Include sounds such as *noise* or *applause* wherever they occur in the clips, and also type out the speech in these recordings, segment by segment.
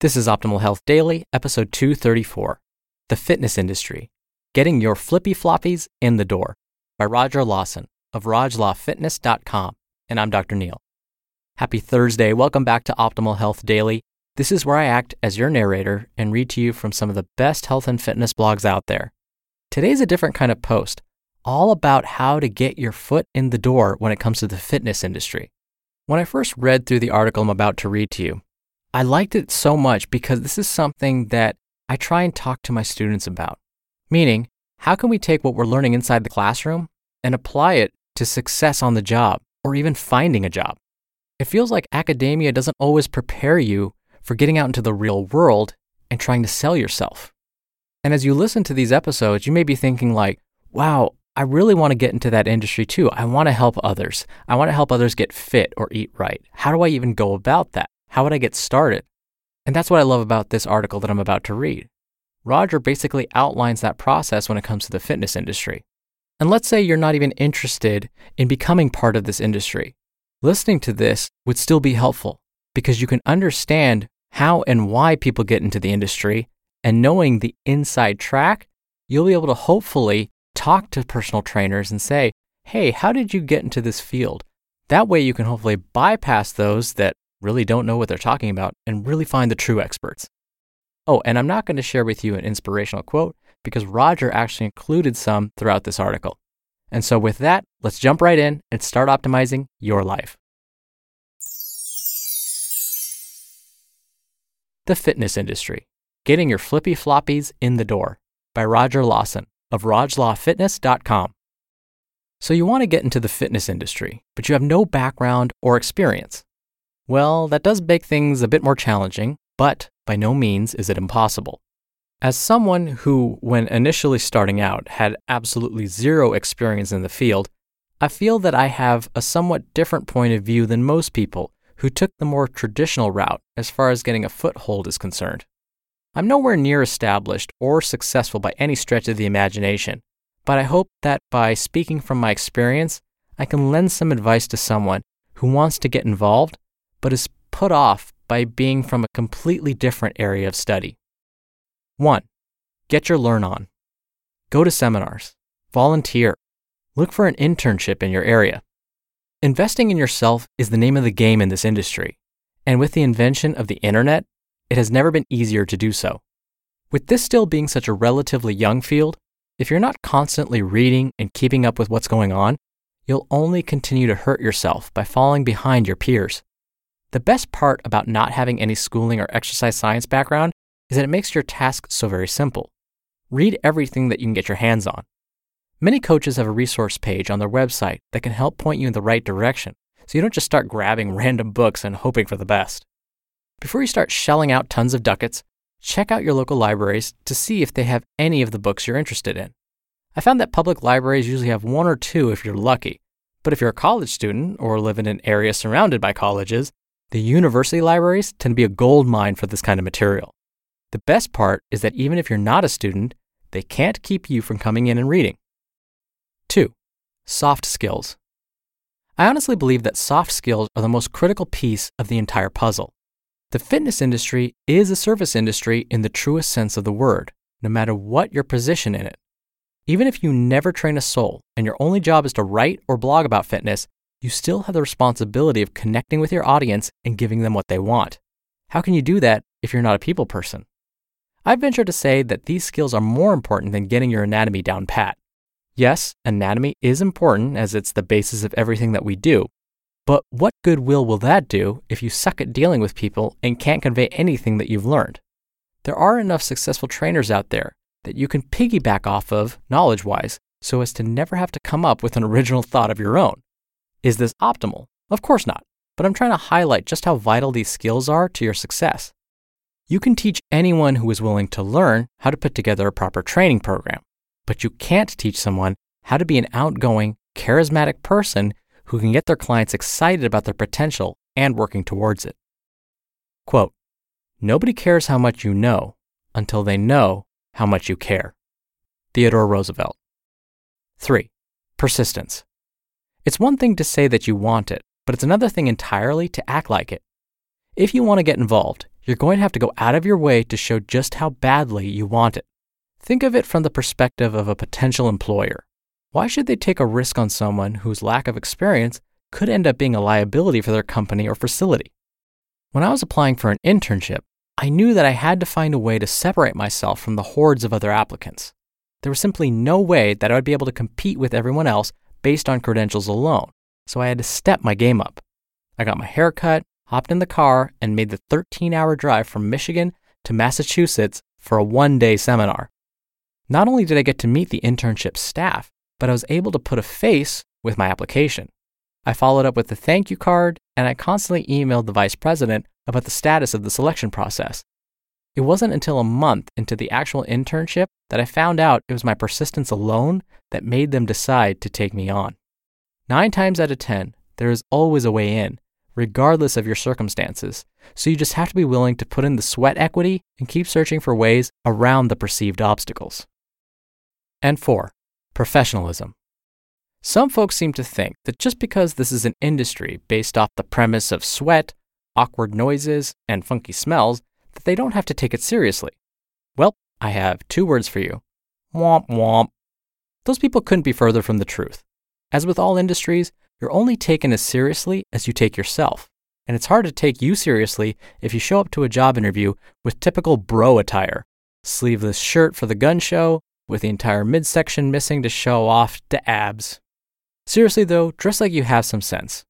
This is Optimal Health Daily, episode 234 The Fitness Industry Getting Your Flippy Floppies in the Door by Roger Lawson of RogLawFitness.com. And I'm Dr. Neil. Happy Thursday. Welcome back to Optimal Health Daily. This is where I act as your narrator and read to you from some of the best health and fitness blogs out there. Today's a different kind of post, all about how to get your foot in the door when it comes to the fitness industry. When I first read through the article I'm about to read to you, I liked it so much because this is something that I try and talk to my students about. Meaning, how can we take what we're learning inside the classroom and apply it to success on the job or even finding a job? It feels like academia doesn't always prepare you for getting out into the real world and trying to sell yourself. And as you listen to these episodes, you may be thinking like, wow, I really want to get into that industry too. I want to help others. I want to help others get fit or eat right. How do I even go about that? How would I get started? And that's what I love about this article that I'm about to read. Roger basically outlines that process when it comes to the fitness industry. And let's say you're not even interested in becoming part of this industry. Listening to this would still be helpful because you can understand how and why people get into the industry, and knowing the inside track, you'll be able to hopefully talk to personal trainers and say, hey, how did you get into this field? That way you can hopefully bypass those that really don't know what they're talking about and really find the true experts. Oh, and I'm not going to share with you an inspirational quote because Roger actually included some throughout this article. And so, with that, let's jump right in and start optimizing your life. The Fitness Industry Getting Your Flippy Floppies in the Door by Roger Lawson of RogLawFitness.com. So, you want to get into the fitness industry, but you have no background or experience. Well, that does make things a bit more challenging, but by no means is it impossible. As someone who, when initially starting out, had absolutely zero experience in the field, I feel that I have a somewhat different point of view than most people who took the more traditional route as far as getting a foothold is concerned. I'm nowhere near established or successful by any stretch of the imagination, but I hope that by speaking from my experience, I can lend some advice to someone who wants to get involved but is put off by being from a completely different area of study. 1. Get your learn on. Go to seminars, volunteer, look for an internship in your area. Investing in yourself is the name of the game in this industry, and with the invention of the internet, it has never been easier to do so. With this still being such a relatively young field, if you're not constantly reading and keeping up with what's going on, you'll only continue to hurt yourself by falling behind your peers. The best part about not having any schooling or exercise science background is that it makes your task so very simple. Read everything that you can get your hands on. Many coaches have a resource page on their website that can help point you in the right direction, so you don't just start grabbing *laughs* random books and hoping for the best. Before you start shelling out tons of ducats, check out your local libraries to see if they have any of the books you're interested in. I found that public libraries usually have one or two if you're lucky, but if you're a college student or live in an area surrounded by colleges, the university libraries tend to be a gold mine for this kind of material. The best part is that even if you're not a student, they can't keep you from coming in and reading. 2. Soft skills. I honestly believe that soft skills are the most critical piece of the entire puzzle. The fitness industry is a service industry in the truest sense of the word, no matter what your position in it. Even if you never train a soul and your only job is to write or blog about fitness, you still have the responsibility of connecting with your audience and giving them what they want. How can you do that if you're not a people person. I venture to say that these skills are more important than getting your anatomy down pat. Yes, anatomy is important as it's the basis of everything that we do. But what goodwill will that do if you suck at dealing with people and can't convey anything that you've learned? There are enough successful trainers out there that you can piggyback off of knowledge wise so as to never have to come up with an original thought of your own. Is this optimal? Of course not, but I'm trying to highlight just how vital these skills are to your success. You can teach anyone who is willing to learn how to put together a proper training program, but you can't teach someone how to be an outgoing, charismatic person who can get their clients excited about their potential and working towards it. Quote, Nobody cares how much you know until they know how much you care. Theodore Roosevelt. 3. Persistence. It's one thing to say that you want it, but it's another thing entirely to act like it. If you want to get involved, you're going to have to go out of your way to show just how badly you want it. Think of it from the perspective of a potential employer. Why should they take a risk on someone whose lack of experience could end up being a liability for their company or facility? When I was applying for an internship, I knew that I had to find a way to separate myself from the hordes of other applicants. There was simply no way that I would be able to compete with everyone else based on credentials alone, so I had to step my game up. I got my hair cut, hopped in the car, and made the 13 hour drive from Michigan to Massachusetts for a one day seminar. Not only did I get to meet the internship staff, but I was able to put a face with my application. I followed up with a thank you card, and I constantly emailed the vice president about the status of the selection process. It wasn't until a month into the actual internship that I found out it was my persistence alone that made them decide to take me on. Nine times out of 10, there is always a way in, regardless of your circumstances. So you just have to be willing to put in the sweat equity and keep searching for ways around the perceived obstacles. And four, professionalism. Some folks seem to think that just because this is an industry based off the premise of sweat, awkward noises, and funky smells, that they don't have to take it seriously. Well, I have two words for you womp womp. Those people couldn't be further from the truth. As with all industries, you're only taken as seriously as you take yourself. And it's hard to take you seriously if you show up to a job interview with typical bro attire sleeveless shirt for the gun show, with the entire midsection missing to show off the abs. Seriously, though, dress like you have some sense.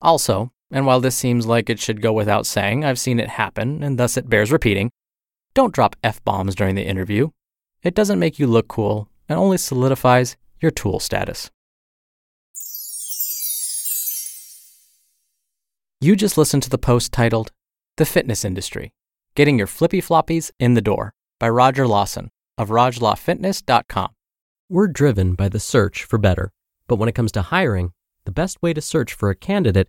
Also, and while this seems like it should go without saying, I've seen it happen, and thus it bears repeating don't drop F bombs during the interview. It doesn't make you look cool and only solidifies your tool status. You just listened to the post titled The Fitness Industry Getting Your Flippy Floppies in the Door by Roger Lawson of RogLawFitness.com. We're driven by the search for better, but when it comes to hiring, the best way to search for a candidate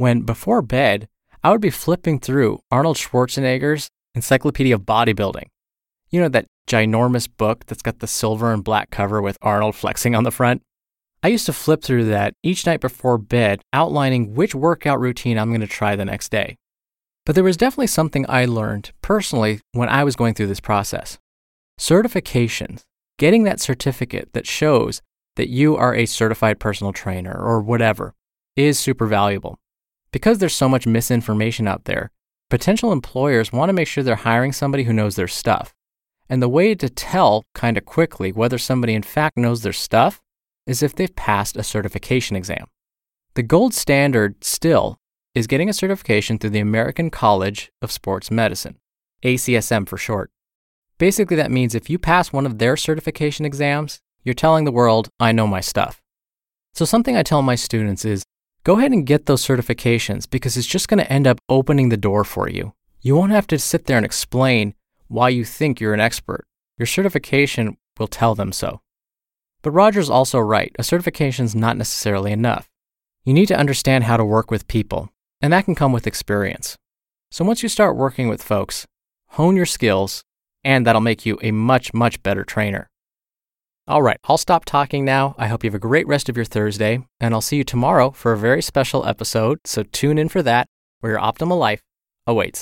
when before bed, I would be flipping through Arnold Schwarzenegger's Encyclopedia of Bodybuilding. You know, that ginormous book that's got the silver and black cover with Arnold flexing on the front? I used to flip through that each night before bed, outlining which workout routine I'm going to try the next day. But there was definitely something I learned personally when I was going through this process. Certifications, getting that certificate that shows that you are a certified personal trainer or whatever, is super valuable. Because there's so much misinformation out there, potential employers want to make sure they're hiring somebody who knows their stuff. And the way to tell kind of quickly whether somebody in fact knows their stuff is if they've passed a certification exam. The gold standard still is getting a certification through the American College of Sports Medicine, ACSM for short. Basically, that means if you pass one of their certification exams, you're telling the world, I know my stuff. So, something I tell my students is go ahead and get those certifications because it's just going to end up opening the door for you. You won't have to sit there and explain why you think you're an expert. Your certification will tell them so. But Roger's also right a certification is not necessarily enough. You need to understand how to work with people, and that can come with experience. So once you start working with folks, hone your skills, and that'll make you a much, much better trainer. All right, I'll stop talking now. I hope you have a great rest of your Thursday, and I'll see you tomorrow for a very special episode. So tune in for that, where your optimal life awaits.